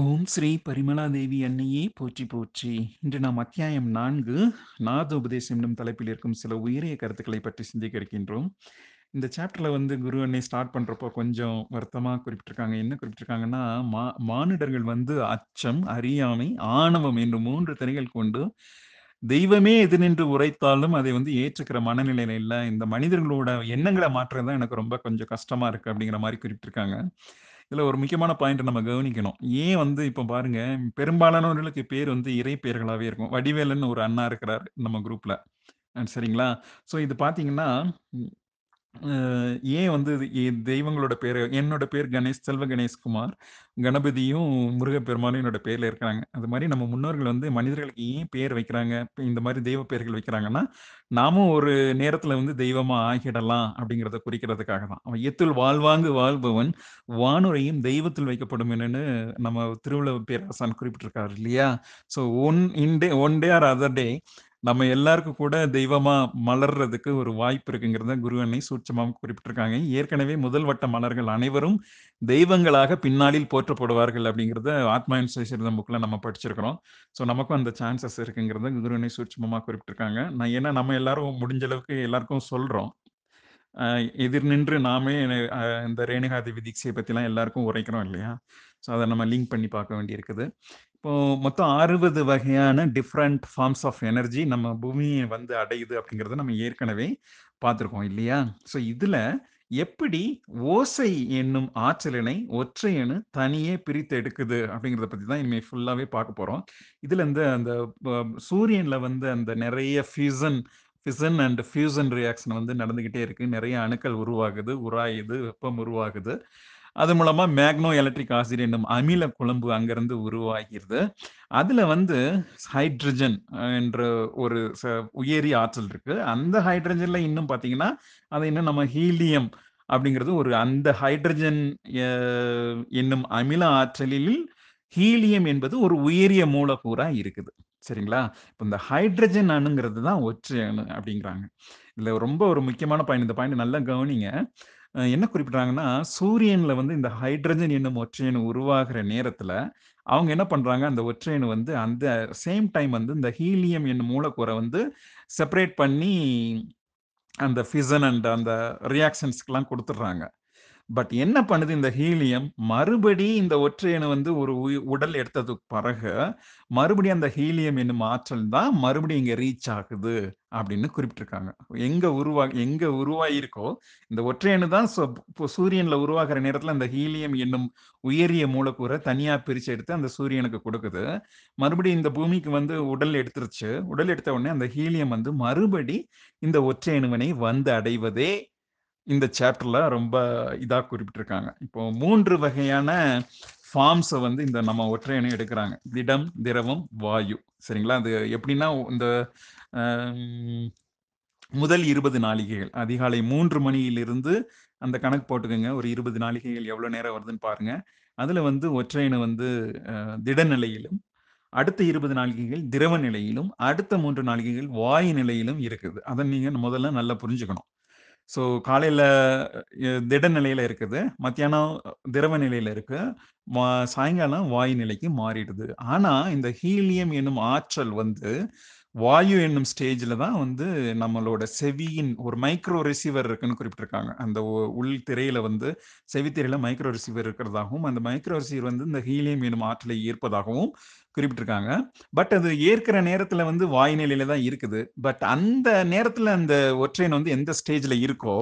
ஓம் ஸ்ரீ பரிமலாதேவி அன்னையே போற்றி போற்றி. இன்று நாம் அத்தியாயம் நான்கு நாதோபதேசம் என்னும் தலைப்பில் இருக்கும் சில உயரிய கருத்துக்களை பற்றி சிந்திக்க இருக்கின்றோம் இந்த சாப்டர்ல வந்து குரு அன்னை ஸ்டார்ட் பண்றப்போ கொஞ்சம் வருத்தமா குறிப்பிட்டிருக்காங்க. என்ன குறிப்பிட்டிருக்காங்கன்னா மா மானிடர்கள் வந்து அச்சம் அறியாமை ஆணவம் என்று மூன்று திரைகள் கொண்டு தெய்வமே எது நின்று உரைத்தாலும் அதை வந்து ஏற்றுக்கிற மனநிலையில இல்லை. இந்த மனிதர்களோட எண்ணங்களை மாற்றுறது தான் எனக்கு ரொம்ப கொஞ்சம் கஷ்டமா இருக்கு அப்படிங்கிற மாதிரி குறிப்பிட்டிருக்காங்க. இதுல ஒரு முக்கியமான பாயிண்ட் நம்ம கவனிக்கணும். ஏன் வந்து இப்ப பாருங்க பெரும்பாலானவர்களுக்கு பேர் வந்து இறை பெயர்களாவே இருக்கும். வடிவேலன்னு ஒரு அண்ணா இருக்கிறார் நம்ம குரூப்ல சரிங்களா? ஸோ இது பாத்தீங்கன்னா ஏன் வந்து இது தெய்வங்களோட பேர் என்னோட பேர் கணேஷ் செல்வ கணேஷ்குமார் கணபதியும் முருகப்பெருமானும் என்னோட பேர்ல இருக்கிறாங்க. அது மாதிரி நம்ம முன்னோர்கள் வந்து மனிதர்களுக்கு ஏன் பேர் வைக்கிறாங்க? இப்ப இந்த மாதிரி தெய்வ பெயர்கள் வைக்கிறாங்கன்னா நாமும் ஒரு நேரத்துல வந்து தெய்வமா ஆகிடலாம் அப்படிங்கிறத குறிக்கிறதுக்காக தான். அவன் எத்துள் வாழ்வாங்கு வாழ்பவன் வானுரையும் தெய்வத்தில் வைக்கப்படும் என்னன்னு நம்ம திருவிழா பேரரசான் குறிப்பிட்டிருக்காரு இல்லையா? So one in day one day or other day நம்ம எல்லாருக்கும் கூட தெய்வமா மலர்றதுக்கு ஒரு வாய்ப்பு இருக்குங்கிறத குரு அன்னை சூட்சமாக குறிப்பிட்டிருக்காங்க. ஏற்கனவே முதல் வட்ட மலர்கள் அனைவரும் தெய்வங்களாக பின்னாளில் போற்றப்படுவார்கள் அப்படிங்கிறத ஆத்மா இன்ஸ்டியூஷன் புக்கில் நம்ம படிச்சிருக்கிறோம். ஸோ நமக்கும் அந்த சான்சஸ் இருக்குங்கிறத குரு அன்னை சூட்சமாக குறிப்பிட்டிருக்காங்க. நான் ஏன்னா நம்ம எல்லாரும் முடிஞ்ச அளவுக்கு எல்லாருக்கும் சொல்கிறோம் எதிர் நின்று நாமே இந்த ரேணுகாதி விதிக்ஸை பற்றிலாம் எல்லாருக்கும் உரைக்கிறோம் இல்லையா? ஸோ அதை நம்ம லிங்க் பண்ணி பார்க்க வேண்டியிருக்குது. இப்போ மொத்தம் அறுபது வகையான டிஃப்ரெண்ட் ஃபார்ம்ஸ் ஆஃப் எனர்ஜி நம்ம பூமியை வந்து அடையுது அப்படிங்கிறத நம்ம ஏற்கனவே பார்த்துருக்கோம் இல்லையா? ஸோ இதில் எப்படி ஓசை என்னும் ஆற்றலினை ஒற்றை அணு தனியே பிரித்து எடுக்குது அப்படிங்கிறத பற்றி தான் இனிமேல் ஃபுல்லாகவே பார்க்க போகிறோம் இதில் இந்த அந்த சூரியனில் வந்து அந்த நிறைய fusion fission and fusion reaction வந்து நடந்துக்கிட்டே இருக்கு. நிறைய அணுக்கள் உருவாகுது உராயுது வெப்பம் உருவாகுது. அது மூலமா மேக்னோ எலக்ட்ரிக் ஆசிட் என்னும் அமில குழம்பு அங்கிருந்து உருவாகிறது. அதுல வந்து ஹைட்ரஜன் என்ற ஒரு ச- உயரிய ஆற்றல் இருக்கு. அந்த ஹைட்ரஜன்ல இன்னும் பாத்தீங்கன்னா அதை இன்னும் நம்ம ஹீலியம் அப்படிங்கிறது ஒரு அந்த ஹைட்ரஜன் என்னும் அமில ஆற்றலில் ஹீலியம் என்பது ஒரு உயரிய மூலக்கூறா இருக்குது. சரிங்களா? இப்போ இந்த ஹைட்ரஜன் அணுங்கிறது தான் ஒற்றை அணு அப்படிங்கிறாங்க. இதுல ரொம்ப ஒரு முக்கியமான பாயிண்ட். இந்த பாயிண்ட் நல்லா கவனிங்க. என்ன குறிப்பிட்றாங்கன்னா சூரியன்ல வந்து இந்த ஹைட்ரஜன் என்னும் ஒற்றையணு உருவாகிற நேரத்துல அவங்க என்ன பண்றாங்க? அந்த ஒற்றையணு வந்து அந்த சேம் டைம் வந்து இந்த ஹீலியம் என்னும் மூலக்கூறை வந்து செப்பரேட் பண்ணி அந்த ஃபிசன் அண்ட் அந்த ரியாக்ஷன்ஸ்க்கெல்லாம் கொடுத்துட்றாங்க. பட் என்ன பண்ணுது இந்த ஹீலியம்? மறுபடி இந்த ஒற்றையணு வந்து ஒரு உடல் எடுத்ததுக்கு பிறகு மறுபடியும் அந்த ஹீலியம் என்னும் ஆற்றல் தான் மறுபடியும் இங்க ரீச் ஆகுது அப்படின்னு குறிப்பிட்டிருக்காங்க. எங்க உருவா எங்க உருவாயிருக்கோ இந்த ஒற்றையணு தான் இப்போ சூரியன்ல உருவாகிற நேரத்துல அந்த ஹீலியம் என்னும் உயரிய மூலக்கூறை தனியா பிரிச்சு எடுத்து அந்த சூரியனுக்கு கொடுக்குது. மறுபடியும் இந்த பூமிக்கு வந்து உடல் எடுத்துருச்சு. உடல் எடுத்த உடனே அந்த ஹீலியம் வந்து மறுபடி இந்த ஒற்றையணுவினை வந்து அடைவதே இந்த சாப்டர்ல ரொம்ப இதா குறிப்பிட்டிருக்காங்க. இப்போ மூன்று வகையான ஃபார்ம்ஸை வந்து இந்த நம்ம ஒற்றையணை எடுக்கிறாங்க. திடம் திரவம் வாயு. சரிங்களா? அது எப்படின்னா இந்த முதல் இருபது நாளிகைகள். அதிகாலை மூன்று மணியிலிருந்து அந்த கணக்கு போட்டுக்கோங்க. ஒரு இருபது நாளிகைகள் எவ்வளோ நேரம் வருதுன்னு பாருங்க. அதில் வந்து ஒற்றையணு வந்து திட நிலையிலும் அடுத்த இருபது நாளிகைகள் திரவ நிலையிலும் அடுத்த மூன்று நாளிகைகள் வாயு நிலையிலும் இருக்குது. அதை நீங்கள் முதல்ல நல்லா புரிஞ்சுக்கணும். ஸோ காலையில திட நிலையில் இருக்குது. மத்தியானம் திரவ நிலையில இருக்கு. சாயங்காலம் வாயு நிலைக்கு மாறிடுது. ஆனா இந்த ஹீலியம் என்னும் ஆற்றல் வந்து வாயு என்னும் ஸ்டேஜில் தான் வந்து நம்மளோட செவியின் ஒரு மைக்ரோ ரிசீவர் இருக்குன்னு குறிப்பிட்டிருக்காங்க. அந்த உள் திரையில வந்து செவித்திரையில மைக்ரோ ரிசீவர் இருக்கிறதாகவும் அந்த மைக்ரோ ரிசீவர் வந்து இந்த ஹீலியம் என்னும் ஆற்றலை ஈர்ப்பதாகவும் குறிப்பிட்டிருக்காங்க. பட் அது ஏற்கிற நேரத்தில் வந்து வாயு நிலையில தான் இருக்குது. பட் அந்த நேரத்தில் அந்த ஒற்றையன் வந்து எந்த ஸ்டேஜில் இருக்கோ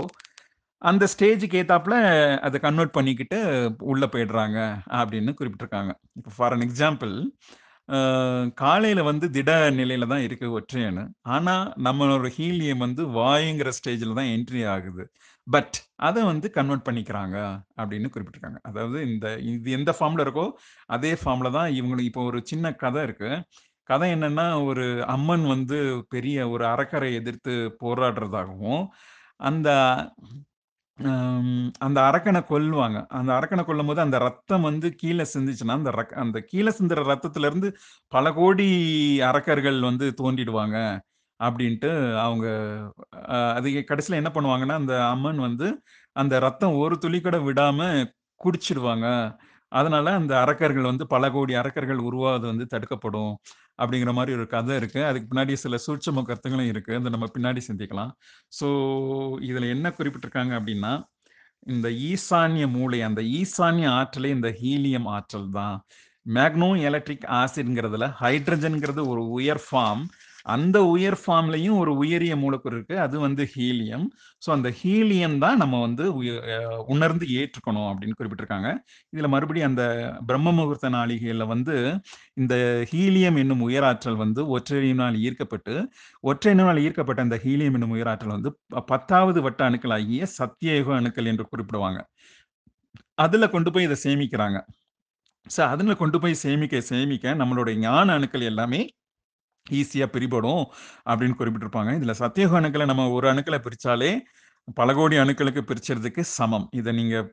அந்த ஸ்டேஜுக்கு ஏத்தாப்புல அதை கன்வெர்ட் பண்ணிக்கிட்டு உள்ள போயிடுறாங்க அப்படின்னு குறிப்பிட்டிருக்காங்க. இப்போ ஃபார் அன் எக்ஸாம்பிள் காலையில வந்து திட நிலையில தான் இருக்கு ஒற்றையனு ஆனா நம்மளோட ஹீலியம் வந்து வாயுங்கிற ஸ்டேஜில் தான் என்ட்ரி ஆகுது. பட் அதை வந்து கன்வெர்ட் பண்ணிக்கிறாங்க அப்படின்னு குறிப்பிட்டிருக்காங்க. அதாவது இந்த இது எந்த ஃபார்ம்ல இருக்கோ அதே ஃபார்ம்ல தான் இவங்களுக்கு இப்போ ஒரு சின்ன கதை இருக்கு. கதை என்னன்னா ஒரு அம்மன் வந்து பெரிய ஒரு அறக்கரை எதிர்த்து போராடுறதாகவும் அந்த அந்த அரக்கனை கொல்லுவாங்க. அந்த அரக்கனை கொல்லும் போது அந்த ரத்தம் வந்து கீழே சிந்துச்சுன்னா அந்த ரக் அந்த கீழே சிந்துற ரத்தத்துல இருந்து பல கோடி அரக்கர்கள் வந்து தோன்றிடுவாங்க அப்படின்ட்டு அவங்க அது கடைசியில் என்ன பண்ணுவாங்கன்னா அந்த அம்மன் வந்து அந்த ரத்தம் ஒரு துளி கூட விடாம குடிச்சிடுவாங்க. அதனால அந்த அரக்கர்கள் வந்து பல கோடி அரக்கர்கள் உருவாவது வந்து தடுக்கப்படும். அப்படிங்கிற மாதிரி ஒரு கதை இருக்கு. அதுக்கு பின்னாடி சில சூட்சம கருத்துகளும் இருக்கு. அதை நம்ம பின்னாடி சிந்திக்கலாம். ஸோ இதுல என்ன குறிப்பிட்டிருக்காங்க அப்படின்னா இந்த ஈசான்ய மூளை அந்த ஈசான்ய ஆற்றலே இந்த ஹீலியம் ஆற்றல் தான். மேக்னோ எலக்ட்ரிக் ஆசிட்ங்கிறதுல ஹைட்ரஜன்ங்கிறது ஒரு உயர் ஃபார்ம். அந்த உயர் ஃபார்ம்லையும் ஒரு உயரிய மூலக்கூறு இருக்கு. அது வந்து ஹீலியம். ஸோ அந்த ஹீலியம் தான் நம்ம வந்து உணர்ந்து ஏற்றுக்கணும் அப்படின்னு குறிப்பிட்டிருக்காங்க. இதுல மறுபடியும் அந்த பிரம்ம முகூர்த்த நாளிகையில வந்து இந்த ஹீலியம் என்னும் உயராற்றல் வந்து ஒற்றையினால் ஈர்க்கப்பட்டு ஒற்றையினால் ஈர்க்கப்பட்ட அந்த ஹீலியம் என்னும் உயராற்றல் வந்து ப- பத்தாவது வட்ட அணுக்களாகிய சத்தியயுக அணுக்கள் என்று குறிப்பிடுவாங்க. அதுல கொண்டு போய் இதை சேமிக்கிறாங்க. ஸோ அதில் கொண்டு போய் சேமிக்க சேமிக்க நம்மளுடைய ஞான அணுக்கள் எல்லாமே ஈஸியாக பிரிபடும் அப்படின்னு குறிப்பிட்டிருப்பாங்க. இதில் சத்தியோக அணுக்களை நம்ம ஒரு அணுக்களை பிரித்தாலே பல கோடி அணுக்களுக்கு பிரிச்சிறதுக்கு சமம். இதை நீங்கள்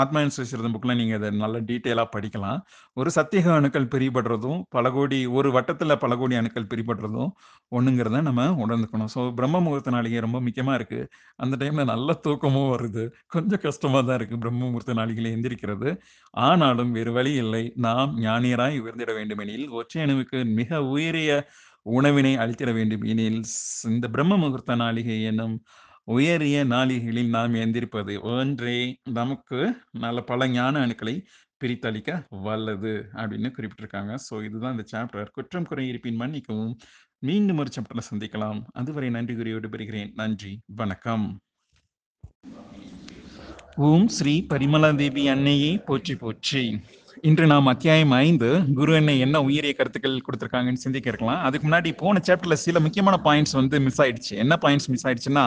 ஆத்மா இன்ஸ்டியூஷன் புக்கில் நீங்கள் இதை நல்ல டீட்டெயிலாக படிக்கலாம். ஒரு சத்தியக அணுக்கள் பிரிபடுறதும் பல கோடி ஒரு வட்டத்தில் பல கோடி அணுக்கள் பிரிபடுறதும் ஒன்றுங்கிறத நம்ம உணர்ந்துக்கணும். ஸோ பிரம்ம முகூர்த்த நாளிகை ரொம்ப முக்கியமாக இருக்குது அந்த டைமில் நல்ல தூக்கமும் வருது. கொஞ்சம் கஷ்டமாக தான் இருக்குது பிரம்ம முகூர்த்த நாளிகையில் எந்திரிக்கிறது. ஆனாலும் வேறு வழி இல்லை. நாம் ஞானியராய் உயர்ந்திட வேண்டுமெனில் ஒற்றை அணுவுக்கு மிக உயரிய உணவினை அளித்திட வேண்டும். எனில் இந்த பிரம்ம முகூர்த்த நாளிகை என்னும் உயரிய நாளிகைகளில் நாம் எந்திருப்பது ஒன்றே நமக்கு நல்ல பல ஞான அணுக்களை பிரித்தளிக்க வல்லது அப்படின்னு குறிப்பிட்டிருக்காங்க. ஸோ இதுதான் இந்த சாப்டர் குற்றம் குறை இருப்பின் மன்னிக்கவும். மீண்டும் ஒரு சாப்டர்ல சந்திக்கலாம். அதுவரை நன்றி கூறி விடுபெறுகிறேன். நன்றி. வணக்கம். ஓம் ஸ்ரீ பரிமலா தேவி அன்னையே. போற்றி போற்றி. இன்று நாம் அத்தியாயம் ஐந்து குரு என்ன என்ன உயரிய கருத்துக்கள் கொடுத்துருக்காங்கன்னு சிந்திக்க இருக்கலாம். அதுக்கு முன்னாடி போன சாப்டர்ல சில முக்கியமான பாயிண்ட்ஸ் வந்து மிஸ் ஆயிடுச்சு. என்ன பாயிண்ட்ஸ் மிஸ் ஆயிடுச்சுன்னா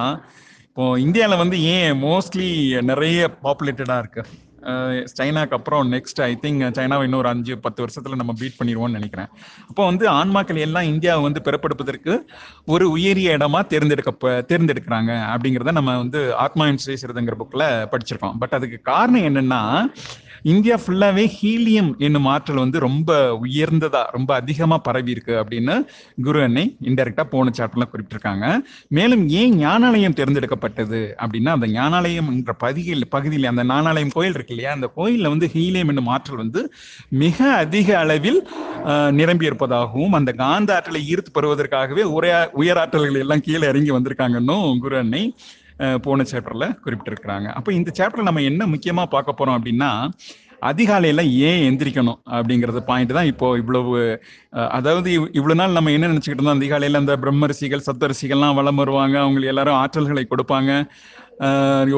இப்போ இந்தியாவில் வந்து ஏன் மோஸ்ட்லி நிறைய பாப்புலேட்டடாக இருக்கு? சைனாக்கு அப்புறம் நெக்ஸ்ட் ஐ திங்க் சைனாவை இன்னொரு அஞ்சு பத்து வருஷத்துல நம்ம பீட் பண்ணிடுவோம்னு நினைக்கிறேன். அப்போ வந்து ஆன்மாக்கள் எல்லாம் இந்தியாவை வந்து பிறப்படுப்பதற்கு ஒரு உயரிய இடமா தேர்ந்தெடுக்க தேர்ந்தெடுக்கிறாங்க அப்படிங்கிறத நம்ம வந்து ஆத்மா இன்ஸ்ரேசிறதுங்கிற புக்கில் படிச்சிருக்கோம். பட் அதுக்கு காரணம் என்னன்னா இந்தியா ஃபுல்லாவே ஹீலியம் என்னும் ஆற்றல் வந்து ரொம்ப உயர்ந்ததா ரொம்ப அதிகமா பரவி இருக்கு அப்படின்னு குரு அன்னை இன்டெரக்டா போன சாப்டர்ல குறிப்பிட்டிருக்காங்க. மேலும் ஏன் ஞானாலயம் தேர்ந்தெடுக்கப்பட்டது அப்படின்னா அந்த ஞானாலயம்ன்ற பகுதியில் பகுதியில் அந்த ஞானாலயம் கோயில் இருக்கு இல்லையா? அந்த கோயிலில் வந்து ஹீலியம் என்னும் ஆற்றல் வந்து மிக அதிக அளவில் நிரம்பி இருப்பதாகவும் அந்த காந்த ஆற்றலை ஈர்த்து பெறுவதற்காகவே உரையா உயராற்றல்கள் எல்லாம் கீழே இறங்கி வந்திருக்காங்கன்னும் குரு அன்னை போன சாப்டர்ல குறிப்பிட்டிருக்கிறாங்க. அப்போ இந்த சாப்டர்ல நம்ம என்ன முக்கியமா பார்க்க போறோம் அப்படின்னா அதிகாலையில ஏன் எந்திரிக்கணும் அப்படிங்கறது பாயிண்ட் தான் இப்போ இவ்வளவு அதாவது இவ்- இவ்வளவு நாள் நம்ம என்ன நினைச்சுக்கிட்டு இருந்தோம்? அதிகாலையில அந்த பிரம்மரிசிகள் சப்தரிசிகள்லாம் வலம் வருவாங்க அவங்க எல்லாரும் ஆற்றல்களை கொடுப்பாங்க.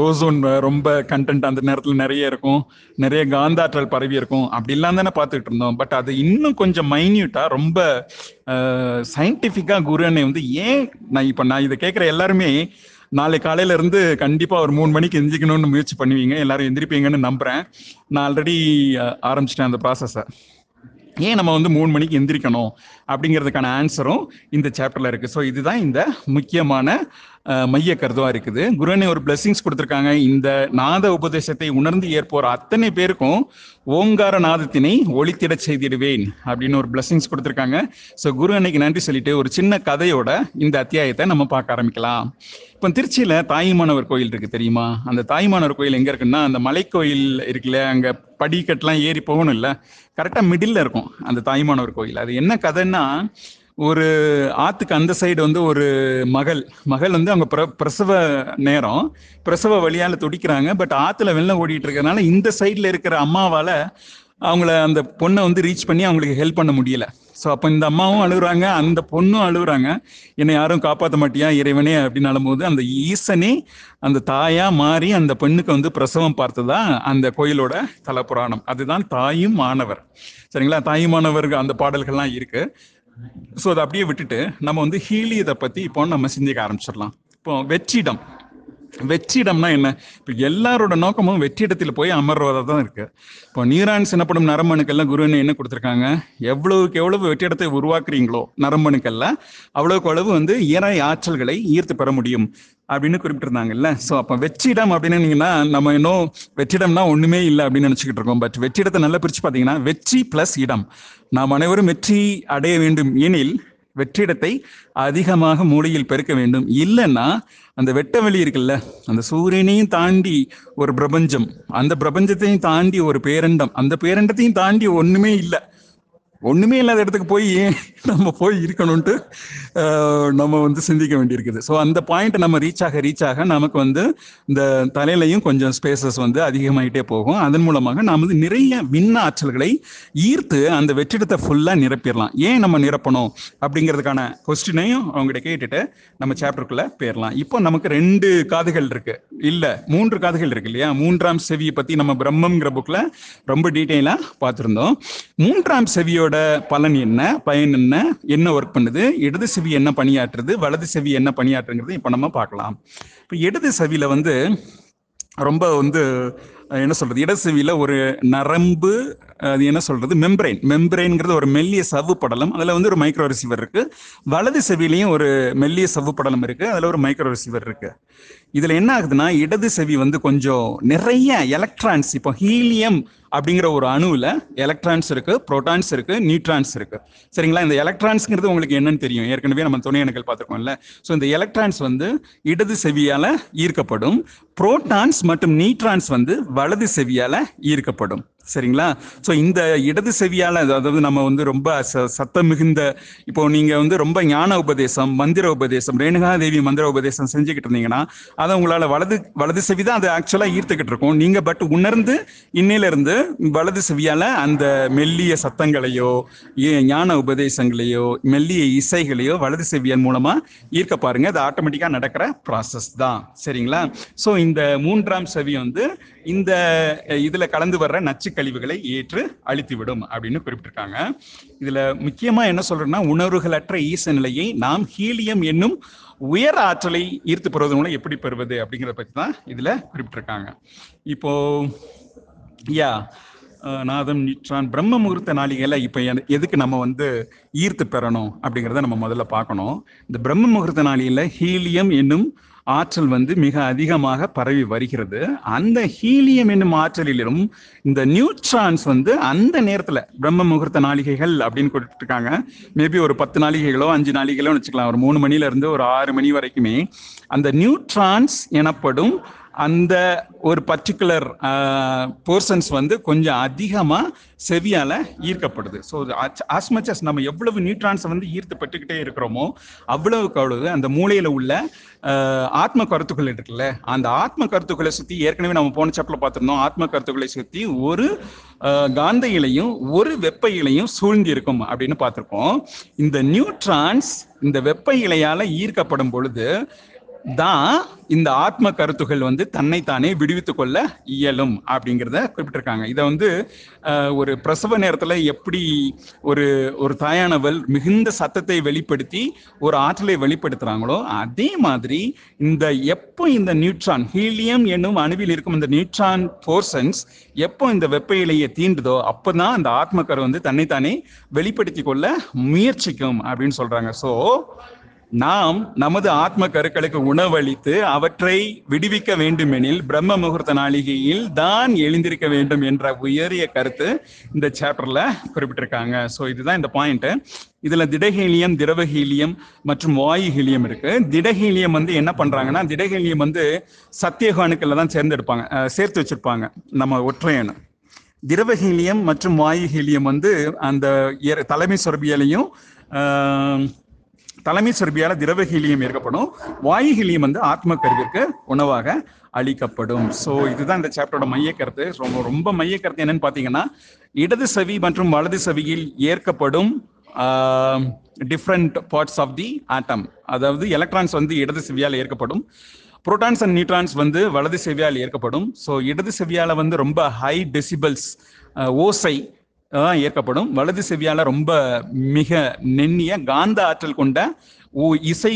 ஓசோன் ரொம்ப கண்டென்ட் அந்த நேரத்தில் நிறைய இருக்கும். நிறைய காந்தாற்றல் பரவி இருக்கும். அப்படிலாம் தானே பார்த்துட்டு இருந்தோம். பட் அது இன்னும் கொஞ்சம் மைன்யூட்டாக ரொம்ப சயின்டிஃபிக்காக குரு வந்து ஏன் நான் இப்போ நான் இதை கேட்குற எல்லாருமே நாளை காலையில இருந்து கண்டிப்பா ஒரு மூணு மணிக்கு எந்திரிக்கணும்னு முயற்சி பண்ணுவீங்க. எல்லாரும் எந்திரிப்பீங்கன்னு நம்புறேன். நான் ஆல்ரெடி ஆரம்பிச்சிட்டேன் அந்த ப்ராசஸை ஏன் நம்ம வந்து மூணு மணிக்கு எந்திரிக்கணும்? அப்படிங்கிறதுக்கான ஆன்சரும் இந்த சாப்டர்ல இருக்கு. ஸோ இதுதான் இந்த முக்கியமான மைய கருதுவா இருக்குது. குருவனை ஒரு பிளெஸிங்ஸ் கொடுத்துருக்காங்க. இந்த நாத உபதேசத்தை உணர்ந்து ஏற்போர் அத்தனை பேருக்கும் ஓங்கார நாதத்தினை ஒளித்திட செய்திடுவேன் அப்படின்னு ஒரு பிளெஸிங்ஸ் கொடுத்துருக்காங்க. ஸோ குரு அன்னைக்கு நன்றி சொல்லிட்டு ஒரு சின்ன கதையோட இந்த அத்தியாயத்தை நம்ம பார்க்க ஆரம்பிக்கலாம். இப்போ திருச்சியில தாயுமானவர் கோயில் இருக்கு தெரியுமா? அந்த தாயுமானவர் கோயில் எங்க இருக்குன்னா அந்த மலைக்கோயில் இருக்குல்ல அங்க படிக்கட்டுலாம் ஏறி போகணும் இல்லை கரெக்டாக மிடில்ல இருக்கும் அந்த தாயுமானவர் கோயில். அது என்ன கதைன்னா ஒரு ஆத்துக்கு அந்த சைடு வந்து ஒரு மகள். மகள் வந்து அவங்க பிர பிரசவ நேரம். பிரசவ வழியால துடிக்கிறாங்க. பட் ஆத்துல வெள்ளம் ஓடிட்டு இருக்கிறதுனால இந்த சைடில் இருக்கிற அம்மாவால அவங்கள அந்த பொண்ணை வந்து ரீச் பண்ணி அவங்களுக்கு ஹெல்ப் பண்ண முடியல. ஸோ அப்போ இந்த அம்மாவும் அழுகுறாங்க அந்த பொண்ணும் அழுகுறாங்க. என்னை யாரும் காப்பாற்ற மாட்டியா இறைவனே அப்படின்னு அழும்போது அந்த ஈசனே அந்த தாயா மாறி அந்த பெண்ணுக்கு வந்து பிரசவம் பார்த்ததா அந்த கோயிலோட தலப்புராணம் அதுதான் தாயும் மாணவர். சரிங்களா? தாயும் மாணவர் அந்த பாடல்கள்லாம் இருக்கு. ஸோ அதை அப்படியே விட்டுட்டு நம்ம வந்து ஹீலியதை பத்தி இப்போ நம்ம சிந்திக்க ஆரம்பிச்சிடலாம். இப்போ வெற்றிடம். வெற்றிடம்னா என்ன? இப்போ எல்லாரோட நோக்கமும் வெற்றிடத்தில் போய் அமர்வதாக தான் இருக்கு. இப்போ நீரான்ஸ் எனப்படும் நரம்பணுக்கெல்லாம் குருன்னு என்ன கொடுத்துருக்காங்க? எவ்வளவுக்கு எவ்வளவு வெற்றிடத்தை உருவாக்குறீங்களோ நரம்பணுக்கெல்லாம் அவ்வளவுக்கு அளவு வந்து இறை ஆற்றல்களை ஈர்த்து பெற முடியும் அப்படின்னு குறிப்பிட்டிருந்தாங்கல்ல. ஸோ அப்போ வெற்றிடம் அப்படின்னீங்கன்னா நம்ம இன்னும் வெற்றிடம்னா ஒன்றுமே இல்லை அப்படின்னு நினச்சிக்கிட்டு இருக்கோம். பட் வெற்றிடத்தை நல்லா பிரித்து பார்த்தீங்கன்னா வெற்றி பிளஸ் இடம். நாம் அனைவரும் வெற்றி அடைய வேண்டும். எனில் வெற்றிடத்தை அதிகமாக மூளையில் பெருக்க வேண்டும். இல்லைன்னா அந்த வெட்ட வெளி இருக்குல்ல அந்த சூரியனையும் தாண்டி ஒரு பிரபஞ்சம் அந்த பிரபஞ்சத்தையும் தாண்டி ஒரு பேரண்டம் அந்த பேரண்டத்தையும் தாண்டி ஒண்ணுமே இல்லை. ஒண்ணுமே இல்லாத இடத்துக்கு போய் நம்ம போய் இருக்கணும்ட்டு நம்ம வந்து சிந்திக்க வேண்டியிருக்குது. ஸோ அந்த பாயிண்ட் நம்ம ரீச் ஆக ரீச் ஆக நமக்கு வந்து இந்த தலையிலையும் கொஞ்சம் ஸ்பேசஸ் வந்து அதிகமாயிட்டே போகும். அதன் மூலமாக நாம் வந்து நிறைய விண்ண ஆற்றல்களை ஈர்த்து அந்த வெற்றிடத்தை ஃபுல்லாக நிரப்பிடலாம். ஏன் நம்ம நிரப்பணும் அப்படிங்கிறதுக்கான கொஸ்டினையும் அவங்ககிட்ட கேட்டுட்டு நம்ம சாப்டருக்குள்ள போயிடலாம். இப்போ நமக்கு ரெண்டு காதுகள் இருக்கு. இல்ல மூன்று காதுகள் இருக்கு இல்லையா? மூன்றாம் செவியை பத்தி நம்ம பிரம்மங்கிற புக்ல ரொம்ப டீட்டெயிலாக பார்த்துருந்தோம். மூன்றாம் செவியோட பலன் என்ன? பயன் என்ன? என்ன ஒர்க் பண்ணுது? இடது செவி என்ன பணியாற்றுது? வலது செவி என்ன பணியாற்றுங்கிறது இப்போ நம்ம பார்க்கலாம். இப்போ இடது செவியில் வந்து ரொம்ப வந்து என்ன சொல்றது? இடது ஒரு நரம்பு அது என்ன சொல்றது? மெம்பரைன். மெம்பரைன்ங்கிறது ஒரு மெல்லிய சவ்வு படலம். அதுல வந்து ஒரு மைக்ரோ ரிசீவர் இருக்கு. வலது செவிலையும் ஒரு மெல்லிய சவ்வு படலம் இருக்கு. அதுல ஒரு மைக்ரோ ரிசீவர் இருக்கு. இதுல என்ன ஆகுதுன்னா இடது செவி வந்து கொஞ்சம் நிறைய எலக்ட்ரான்ஸ் இப்போ ஹீலியம் அப்படிங்கிற ஒரு அணுவில் எலக்ட்ரான்ஸ் இருக்கு புரோட்டான்ஸ் இருக்கு நியூட்ரான்ஸ் இருக்கு. சரிங்களா? இந்த எலக்ட்ரான்ஸ்ங்கிறது உங்களுக்கு என்னன்னு தெரியும். ஏற்கனவே நம்ம துணை அணுக்கள் பார்த்துருக்கோம்ல. ஸோ இந்த எலக்ட்ரான்ஸ் வந்து இடது செவியால ஈர்க்கப்படும். புரோட்டான்ஸ் மற்றும் நியூட்ரான்ஸ் வந்து வலது செவியால ஈர்க்கப்படும். சரிங்களா? ஸோ இந்த இடது செவியால் அதாவது நம்ம வந்து ரொம்ப ச- சத்தம் மிகுந்த இப்போ நீங்கள் வந்து ரொம்ப ஞான உபதேசம் மந்திர உபதேசம் ரேணுகா தேவி மந்திர உபதேசம் செஞ்சுக்கிட்டு இருந்தீங்கன்னா அதை உங்களால் வலது வலது செவி தான் அதை ஆக்சுவலாக ஈர்த்துக்கிட்டு இருக்கும். நீங்கள் பட் உணர்ந்து இன்னிலிருந்து வலது செவியால அந்த மெல்லிய சத்தங்களையோ ஏ- ஞான உபதேசங்களையோ மெல்லிய இசைகளையோ வலது செவியல் மூலமா ஈர்க்க பாருங்க. அது ஆட்டோமேட்டிக்கா நடக்கிற ப்ராசஸ் தான். சரிங்களா? ஸோ இந்த மூன்றாம் செவி வந்து இந்த இதுல கலந்து வர்ற நச்சு கழிவுகளை ஏற்று அழித்துவிடும் அப்படின்னு குறிப்பிட்டிருக்காங்க. இதுல முக்கியமா என்ன சொல்றேன்னா உணர்வுகளற்ற ஈச நிலையை நாம் ஹீலியம் என்னும் உயர் ஆற்றலை ஈர்த்து பெறுவதன் மூலம் எப்படி பெறுவது அப்படிங்கிறத பத்தி தான் இதுல குறிப்பிட்டிருக்காங்க. இப்போ யா நாதம் நிற்றான் பிரம்ம முகூர்த்த நாளிகையில இப்ப எதுக்கு நம்ம வந்து ஈர்த்து பெறணும் அப்படிங்கிறத நம்ம முதல்ல பார்க்கணும். இந்த பிரம்ம முகூர்த்த நாளிகையில ஹீலியம் என்னும் ஆற்றல் வந்து மிக அதிகமாக பரவி வருகிறது. அந்த ஹீலியம் என்னும் ஆற்றலிலும் இந்த நியூட்ரான்ஸ் வந்து அந்த நேரத்தில் பிரம்ம முகூர்த்த நாளிகைகள் அப்படின்னு கொடுத்துருக்காங்க. மேபி ஒரு பத்து நாளிகைகளோ அஞ்சு நாளிகைகளோ வச்சுக்கலாம். ஒரு மூணு மணில இருந்து ஒரு ஆறு மணி வரைக்குமே அந்த நியூட்ரான்ஸ் எனப்படும் அந்த ஒரு பர்டிகுலர் போர்சன்ஸ் வந்து கொஞ்சம் அதிகமாக செவியால் ஈர்க்கப்படுது. ஸோ ஆஸ் மச் நம்ம எவ்வளவு நியூட்ரான்ஸை வந்து ஈர்த்து பெற்றுக்கிட்டே இருக்கிறோமோ அவ்வளவுக்கு அவ்வளவு அந்த மூளையில் உள்ள ஆத்ம கருத்துக்கள் இருக்குல்ல அந்த ஆத்ம கருத்துக்களை சுற்றி ஏற்கனவே நம்ம போன சாப்டர்ல பார்த்துருந்தோம் ஆத்ம கருத்துக்களை சுற்றி ஒரு காந்த இலையும் ஒரு வெப்ப இலையும் சூழ்ந்து இருக்கும் அப்படின்னு பார்த்துருக்கோம். இந்த நியூட்ரான்ஸ் இந்த வெப்ப இலையால் ஈர்க்கப்படும் பொழுது தான் இந்த ஆத்ம கருத்துகள் வந்து தன்னைத்தானே விடுவித்துக் கொள்ள இயலும் அப்படிங்கிறத குறிப்பிட்டிருக்காங்க. இதை வந்து ஒரு பிரசவ நேரத்துல எப்படி ஒரு ஒரு தாயானவள் மிகுந்த சத்தத்தை வெளிப்படுத்தி ஒரு ஆற்றலை வெளிப்படுத்துறாங்களோ அதே மாதிரி இந்த எப்போ இந்த நியூட்ரான் ஹீலியம் என்னும் அணுவில் இருக்கும் இந்த நியூட்ரான் போர்சன்ஸ் எப்போ இந்த வெப்ப இலையை தீண்டுதோ அப்பதான் அந்த ஆத்மக்கரு வந்து தன்னைத்தானே வெளிப்படுத்தி கொள்ள முயற்சிக்கும் அப்படின்னு சொல்றாங்க. ஸோ நாம் நமது ஆத்ம கருக்களுக்கு உணவளித்து அவற்றை விடுவிக்க வேண்டுமெனில் பிரம்ம முகூர்த்த நாளிகையில் தான் எழுந்திருக்க வேண்டும் என்ற உயரிய கருத்து இந்த சாப்டர்ல குறிப்பிட்டிருக்காங்க. ஸோ இதுதான் இந்த பாயிண்ட் இதுல திடஹீலியம் திரவஹீலியம் மற்றும் வாயு ஹீலியம் இருக்கு. திடஹீலியம் வந்து என்ன பண்றாங்கன்னா திடஹீலியம் வந்து சத்தியக தான் சேர்ந்தெடுப்பாங்க சேர்த்து வச்சிருப்பாங்க. நம்ம ஒற்றையணு திரவ ஹீலியம் மற்றும் வாயு ஹீலியம் வந்து அந்த தலைமை சொரபியலையும் தலைமை சொரபியால திரவ ஹீலியம் ஏற்கப்படும். வாயு ஹீலியம் வந்து ஆத்ம கருவிற்கு உணவாக அளிக்கப்படும். ஸோ இதுதான் இந்த சாப்டரோட மைய கருத்து ரொம்ப ரொம்ப மைய கருத்து என்னன்னு பார்த்தீங்கன்னா இடது செவி மற்றும் வலது செவியில் ஏற்கப்படும் different parts of the atom அதாவது எலக்ட்ரான்ஸ் வந்து இடது செவியால் ஏற்கப்படும். புரோட்டான்ஸ் அண்ட் நியூட்ரான்ஸ் வந்து வலது செவியால் ஏற்கப்படும். ஸோ இடது செவியால் வந்து ரொம்ப ஹை டெசிபல்ஸ் ஓசை ஏற்கப்படும் வலது செவியால ரொம்ப மிக நெண்ணிய காந்த ஆற்றல் கொண்ட இசை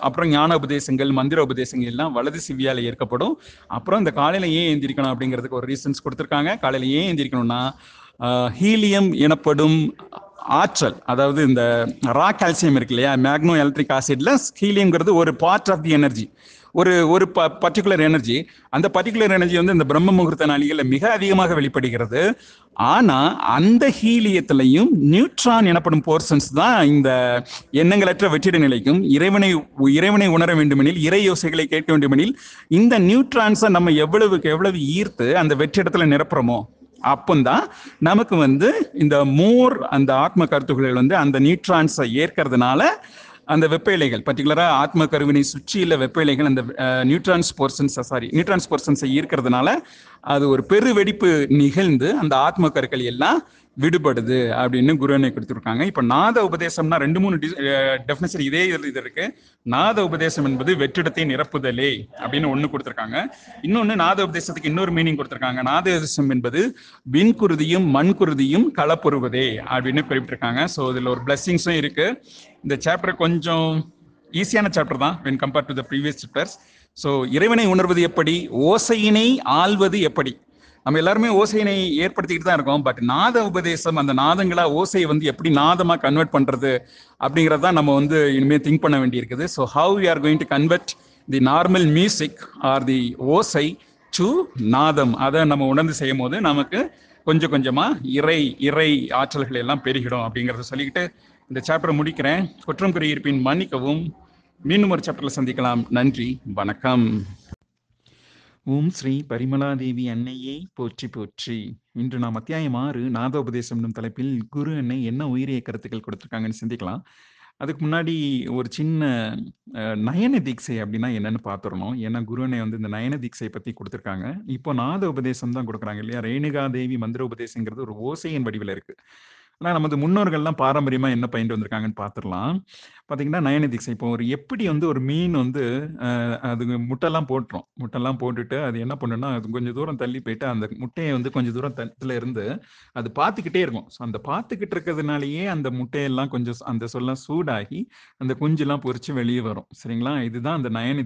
அப்புறம் ஞான உபதேசங்கள் மந்திர உபதேசங்கள் எல்லாம் வலது சிவியால் ஏற்கப்படும் அப்புறம் இந்த காலையில ஏன் எந்திரிக்கணும் அப்படிங்கிறதுக்கு ஒரு ரீசன்ஸ் கொடுத்துருக்காங்க. காலையில ஏன் எந்திரிக்கணும்னா ஹீலியம் எனப்படும் ஆற்றல் அதாவது இந்த ரா கால்சியம் இருக்கு இல்லையா? மேக்னோ எலக்ட்ரிக் ஆசிட்ல ஹீலியம்ங்கிறது ஒரு பார்ட் ஆஃப் தி எனர்ஜி ஒரு ஒரு ப பர்டிகுலர் எனர்ஜி அந்த பர்டிகுலர் எனர்ஜி வந்து இந்த பிரம்ம முகூர்த்த நாளிகளில் மிக அதிகமாக வெளிப்படுகிறது. ஆனால் அந்த ஹீலியத்திலையும் நியூட்ரான் எனப்படும் போர்ஷன்ஸ் தான் இந்த எண்ணங்களற்ற வெற்றிட நிலைக்கும் இறைவனை இறைவனை உணர வேண்டுமெனில் இறை யோசைகளை கேட்க வேண்டுமெனில் இந்த நியூட்ரான்ஸை நம்ம எவ்வளவுக்கு எவ்வளவு ஈர்த்து அந்த வெற்றிடத்துல நிரப்புறோமோ அப்பந்தான் நமக்கு வந்து இந்த மோர் அந்த ஆத்ம கருத்துக்கள் வந்து அந்த நியூட்ரான்ஸை ஏற்கிறதுனால அந்த வெப்ப இலைகள் பர்டிகுலரா ஆத்ம கருவினை சுற்றியுள்ள வெப்ப இலைகள் அந்த நியூட்ரான்ஸ் போர்சன்ஸ் சாரி நியூட்ரான்ஸ் போர்சன்ஸை ஈர்க்கிறதுனால அது ஒரு பெரு வெடிப்பு நிகழ்ந்து அந்த ஆத்ம கருக்கள் எல்லாம் விடுபடுது அப்படின்னு குருவனை கொடுத்துருக்காங்க. இப்ப நாத உபதேசம்னா ரெண்டு மூணு டெஃபினேஷன் இதே இது இது இருக்கு. நாத உபதேசம் என்பது வெற்றிடத்தை நிரப்புதலே அப்படின்னு ஒண்ணு கொடுத்துருக்காங்க. இன்னொன்னு நாத உபதேசத்துக்கு இன்னொரு மீனிங் கொடுத்துருக்காங்க. நாத உபதேசம் என்பது விண்குருதியும் மண்குருதியும் கலப்புறுவதே அப்படின்னு குறிப்பிட்டிருக்காங்க. ஸோ இதுல ஒரு பிளஸ்ஸிங்ஸும் இருக்கு. இந்த சாப்டர் கொஞ்சம் ஈஸியான சாப்டர் தான் when compared to the previous chapters so இறைவனை உணர்வது எப்படி? ஓசையினை ஆள்வது எப்படி? நம்ம எல்லாருமே ஓசையினை ஏற்படுத்திக்கிட்டு தான் இருக்கோம். பட் நாத உபதேசம் அந்த நாதங்களா ஓசையை வந்து எப்படி நாதமாக கன்வெர்ட் பண்ணுறது அப்படிங்கிறது தான் நம்ம வந்து இனிமேல் திங்க் பண்ண வேண்டியிருக்குது. So how you are going to convert the normal music or the ஓசை டு நாதம்? அதை நம்ம உணர்ந்து செய்யும் போது நமக்கு கொஞ்சம் கொஞ்சமாக இறை இறை ஆற்றல்கள் எல்லாம் பெருகிடும் அப்படிங்கிறத சொல்லிக்கிட்டு இந்த சாப்டரை முடிக்கிறேன். குற்றம் குறையிருப்பின் மன்னிக்கவும். மீண்டும் ஒரு சாப்டர்ல சந்திக்கலாம். நன்றி. வணக்கம். ஓம் ஸ்ரீ பரிமலாதேவி அன்னையே. போற்றி போற்றி. இன்று நாம் அத்தியாயம் ஆறு நாதோபதேசம் என்னும் தலைப்பில் குரு அன்னை என்ன உயிரிய கருத்துக்கள் கொடுத்துருக்காங்கன்னு சிந்திக்கலாம். அதுக்கு முன்னாடி ஒரு சின்ன நயன தீட்சை அப்படின்னா என்னன்னு பார்த்துடணும். ஏன்னா குரு அன்னை வந்து இந்த நயன தீட்சை பத்தி கொடுத்துருக்காங்க. இப்போ நாத உபதேசம் தான் கொடுக்குறாங்க இல்லையா? ரேணுகா தேவி மந்திர உபதேசங்கிறது ஒரு ஓசையின் வடிவில் இருக்கு. ஆனால் நமது முன்னோர்கள்லாம் பாரம்பரியமாக என்ன பயின்று வந்திருக்காங்கன்னு பார்த்துடலாம் பார்த்தீங்கன்னா நயன இப்போ ஒரு எப்படி வந்து ஒரு மீன் வந்து அது முட்டைலாம் போட்டுரும். முட்டைலாம் போட்டுட்டு அது என்ன பண்ணுன்னா அது கொஞ்சம் தூரம் தள்ளி போயிட்டு அந்த முட்டையை வந்து கொஞ்சம் தூரம் தத்துல இருந்து அது பார்த்துக்கிட்டே இருக்கும். ஸோ அந்த பார்த்துக்கிட்டு இருக்கிறதுனாலயே அந்த முட்டையெல்லாம் கொஞ்சம் அந்த சொல்லாம் சூடாகி அந்த குஞ்செல்லாம் பொறிச்சு வெளியே வரும். சரிங்களா? இதுதான் அந்த நயன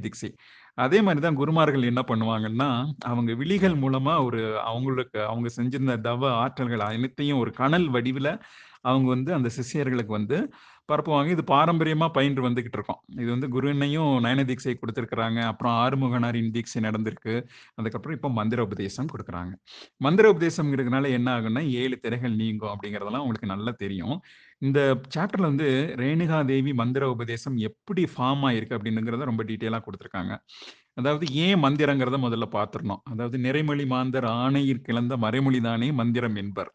அதே மாதிரி தான் குருமார்கள் என்ன பண்ணுவாங்கன்னா அவங்க விழிகள் மூலமா ஒரு அவங்களுக்கு அவங்க செஞ்சிருந்த தவ ஆற்றல்கள் அனைத்தையும் ஒரு கனல் வடிவில் அவங்க வந்து அந்த சிஷியர்களுக்கு வந்து பரப்புவாங்க இது பாரம்பரியமா பயின்று வந்துகிட்டு இருக்கோம். இது வந்து குருனையும் நயன தீட்சை கொடுத்துருக்குறாங்க. அப்புறம் ஆறுமுகனாரின் தீட்சை நடந்திருக்கு. அதுக்கப்புறம் இப்போ மந்திர உபதேசம் கொடுக்குறாங்க. மந்திர உபதேசம்ங்கிறதுனால என்ன ஆகும்னா ஏழு திரைகள் நீங்கும் அப்படிங்கிறதெல்லாம் உங்களுக்கு நல்லா தெரியும். இந்த சாப்டர்ல வந்து ரேணுகா தேவி மந்திர உபதேசம் எப்படி ஃபார்ம் ஆயிருக்கு அப்படிங்கிறத ரொம்ப டீட்டெயிலாக கொடுத்துருக்காங்க. அதாவது ஏன் மந்திரங்கிறத முதல்ல பார்த்துடணும். அதாவது நிறைமொழி மாந்தர் ஆணையிற் கிளந்த மறைமொழி தானே மந்திரம் என்பர்.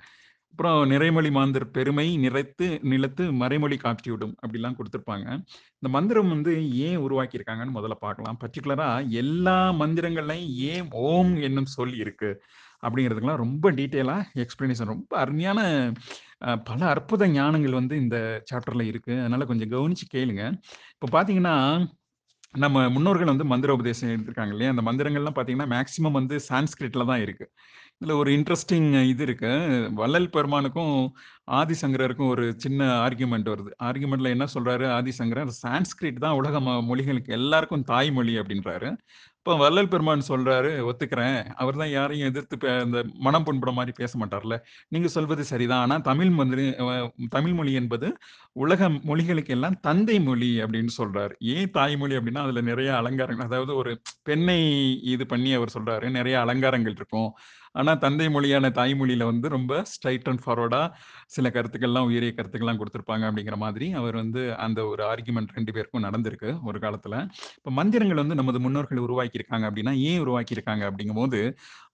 அப்புறம் நிறைமொழி மாந்தர் பெருமை நிறைத்து நிலத்து மறைமொழி காட்டிவிடும் அப்படிலாம் கொடுத்துருப்பாங்க. இந்த மந்திரம் வந்து ஏன் உருவாக்கியிருக்காங்கன்னு முதல்ல பார்க்கலாம். பர்டிகுலரா எல்லா மந்திரங்கள்லையும் ஏன் ஓம் என்னும் சொல் இருக்கு அப்படிங்கிறதுக்கெல்லாம் ரொம்ப டீட்டெயிலாக எக்ஸ்பிளனேஷன் ரொம்ப அருமையான பல அற்புத ஞானங்கள் வந்து இந்த சாப்டர்ல இருக்கு. அதனால கொஞ்சம் கவனிச்சு கேளுங்க. இப்போ பார்த்தீங்கன்னா நம்ம முன்னோர்கள் வந்து மந்திர உபதேசம் எடுத்திருக்காங்க இல்லையா? அந்த மந்திரங்கள்லாம் பார்த்தீங்கன்னா மேக்சிமம் வந்து சான்ஸ்கிரிட்ல தான் இருக்கு. இதுல ஒரு இன்ட்ரெஸ்டிங் இது இருக்கு. வள்ளல் பெருமானுக்கும் ஆதிசங்கரருக்கும் ஒரு சின்ன ஆர்கியூமெண்ட் வருது. ஆர்கியூமெண்ட்ல என்ன சொல்றாரு? ஆதிசங்கரர் சான்ஸ்கிரிட் தான் உலக மொழிகளுக்கு எல்லாருக்கும் தாய்மொழி அப்படின்றாரு. இப்போ வள்ளல் பெருமான் சொல்றாரு ஒத்துக்கிறேன். அவர் தான் யாரையும் எதிர்த்து அந்த மனம் புண்பட மாதிரி பேச மாட்டார்ல. நீங்க சொல்வது சரிதான். ஆனா தமிழ் மந்திரி தமிழ் மொழி என்பது உலக மொழிகளுக்கு எல்லாம் தந்தை மொழி அப்படின்னு சொல்றாரு. ஏன் தாய்மொழி அப்படின்னா அதுல நிறைய அலங்காரங்கள் அதாவது ஒரு பெண்ணை இது பண்ணி அவர் சொல்றாரு. நிறைய அலங்காரங்கள் இருக்கும். ஆனா தந்தை மொழியான தாய்மொழியில வந்து ரொம்ப ஸ்ட்ரைட் அண்ட் ஃபார்வர்டா சில கருத்துக்கள்லாம் உயரிய கருத்துக்கள்லாம் கொடுத்துருப்பாங்க அப்படிங்கிற மாதிரி அவர் வந்து அந்த ஒரு ஆர்குமெண்ட் ரெண்டு பேருக்கும் நடந்திருக்கு ஒரு காலத்துல. இப்போ மந்திரங்கள் வந்து நமது முன்னோர்கள் உருவாக்கியிருக்காங்க அப்படின்னா ஏன் உருவாக்கியிருக்காங்க அப்படிங்கும் போது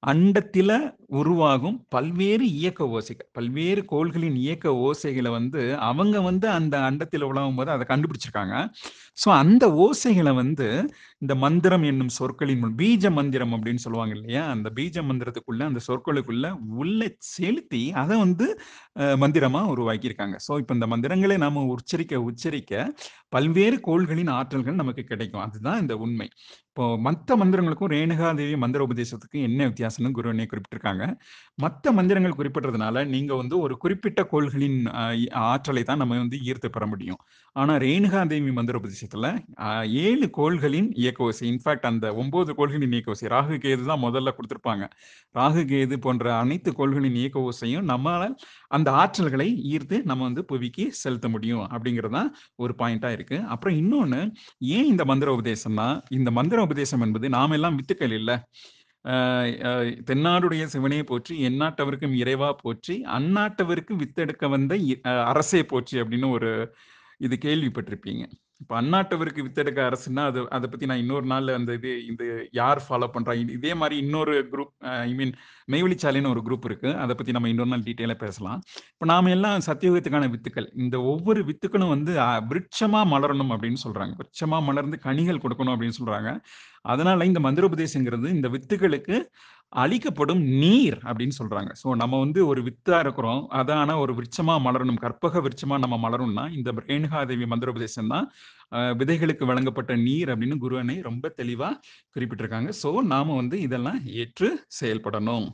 அண்டத்தில உருவாகும் பல்வேறு இயக்க ஓசைகள் பல்வேறு கோள்களின் இயக்க ஓசைகளை வந்து அவங்க வந்து அந்த அண்டத்தில் உலகும் போது அதை கண்டுபிடிச்சிருக்காங்க. ஸோ அந்த ஓசைகளை வந்து இந்த மந்திரம் என்னும் சொற்களின் பீஜ மந்திரம் அப்படின்னு சொல்லுவாங்க இல்லையா? அந்த பீஜ மந்திரத்துக்குள்ள அந்த சொற்களுக்குள்ள உள்ள செலுத்தி அதை வந்து மந்திரமா உருவாக்கியிருக்காங்க. ஸோ இப்போ இந்த மந்திரங்களை நாம உச்சரிக்க உச்சரிக்க பல்வேறு கோள்களின் ஆற்றல்கள் நமக்கு கிடைக்கும். அதுதான் இந்த உண்மை. இப்போ மற்ற மந்திரங்களுக்கும் ரேணுகாதேவி மந்திர உபதேசத்துக்கும் என்ன வித்தியாசம்? வித்தியாசம்னு குருவனே குறிப்பிட்டிருக்காங்க. மற்ற மந்திரங்கள் குறிப்பிடுறதுனால, நீங்க வந்து ஒரு குறிப்பிட்ட கோள்களின் ஆற்றலை தான் நம்ம வந்து ஈர்த்து பெற முடியும். ஆனா ரேணுகா தேவி மந்திர உபதேசத்துல ஏழு கோள்களின் இயக்கவசை இன்ஃபேக்ட் அந்த ஒன்பது கோள்களின் இயக்கவசை ராகு, கேது தான் முதல்ல கொடுத்துருப்பாங்க ராகு, கேது போன்ற அனைத்து கோள்களின் இயக்க ஓசையும் நம்மால அந்த ஆற்றல்களை ஈர்த்து நம்ம வந்து புவிக்கு செலுத்த முடியும் அப்படிங்கிறதுதான் ஒரு பாயிண்ட்டா இருக்கு. அப்புறம் இன்னொன்னு, ஏன் இந்த மந்திர உபதேசம்னா, இந்த மந்திர உபதேசம் என்பது நாம எல்லாம் வித்துக்கள் இல்லை "தென்னாடுடைய சிவனே போற்றி, எந்நாட்டவருக்கும் இறைவா போற்றி, அந்நாட்டவருக்கு வித்தெடுக்க வந்த இ அரசே போற்றி" அப்படின்னு ஒரு இது கேள்விப்பட்டிருப்பீங்க. இப்ப அந்நாட்டவருக்கு வித்தெடுக்க அரசுன்னா, அது அதை பத்தி நான் இன்னொரு நாள்ல அந்த இது இது யார் ஃபாலோ பண்றா? இதே மாதிரி இன்னொரு குரூப் ஐ மீன் மெய்வழிச்சாலைன்னு ஒரு குரூப் இருக்கு. அதை பத்தி நம்ம இன்னொரு நாள் டீட்டெயிலா பேசலாம். இப்ப நாம எல்லாம் சத்தியோகத்துக்கான வித்துக்கள். இந்த ஒவ்வொரு வித்துக்களும் வந்து விருட்சமா மலரணும் அப்படின்னு சொல்றாங்க. விருட்சமா மலர்ந்து கனிகள் கொடுக்கணும் அப்படின்னு சொல்றாங்க. அதனால இந்த மந்திரோபதேசங்கிறது இந்த வித்துகளுக்கு அழிக்கப்படும் நீர் அப்படின்னு சொல்றாங்க. ஸோ நம்ம வந்து ஒரு வித்தா இருக்கிறோம். அது ஒரு விருட்சமா மலரணும். கற்பக விருட்சமா நம்ம மலரணும்னா, இந்த ரேணுகாதேவி மந்திர மந்திரோபதேசம் தான் விதைகளுக்கு வழங்கப்பட்ட நீர் அப்படின்னு குருவனை ரொம்ப தெளிவா குறிப்பிட்டிருக்காங்க. ஸோ நாம வந்து இதெல்லாம் ஏற்று செயல்படணும்.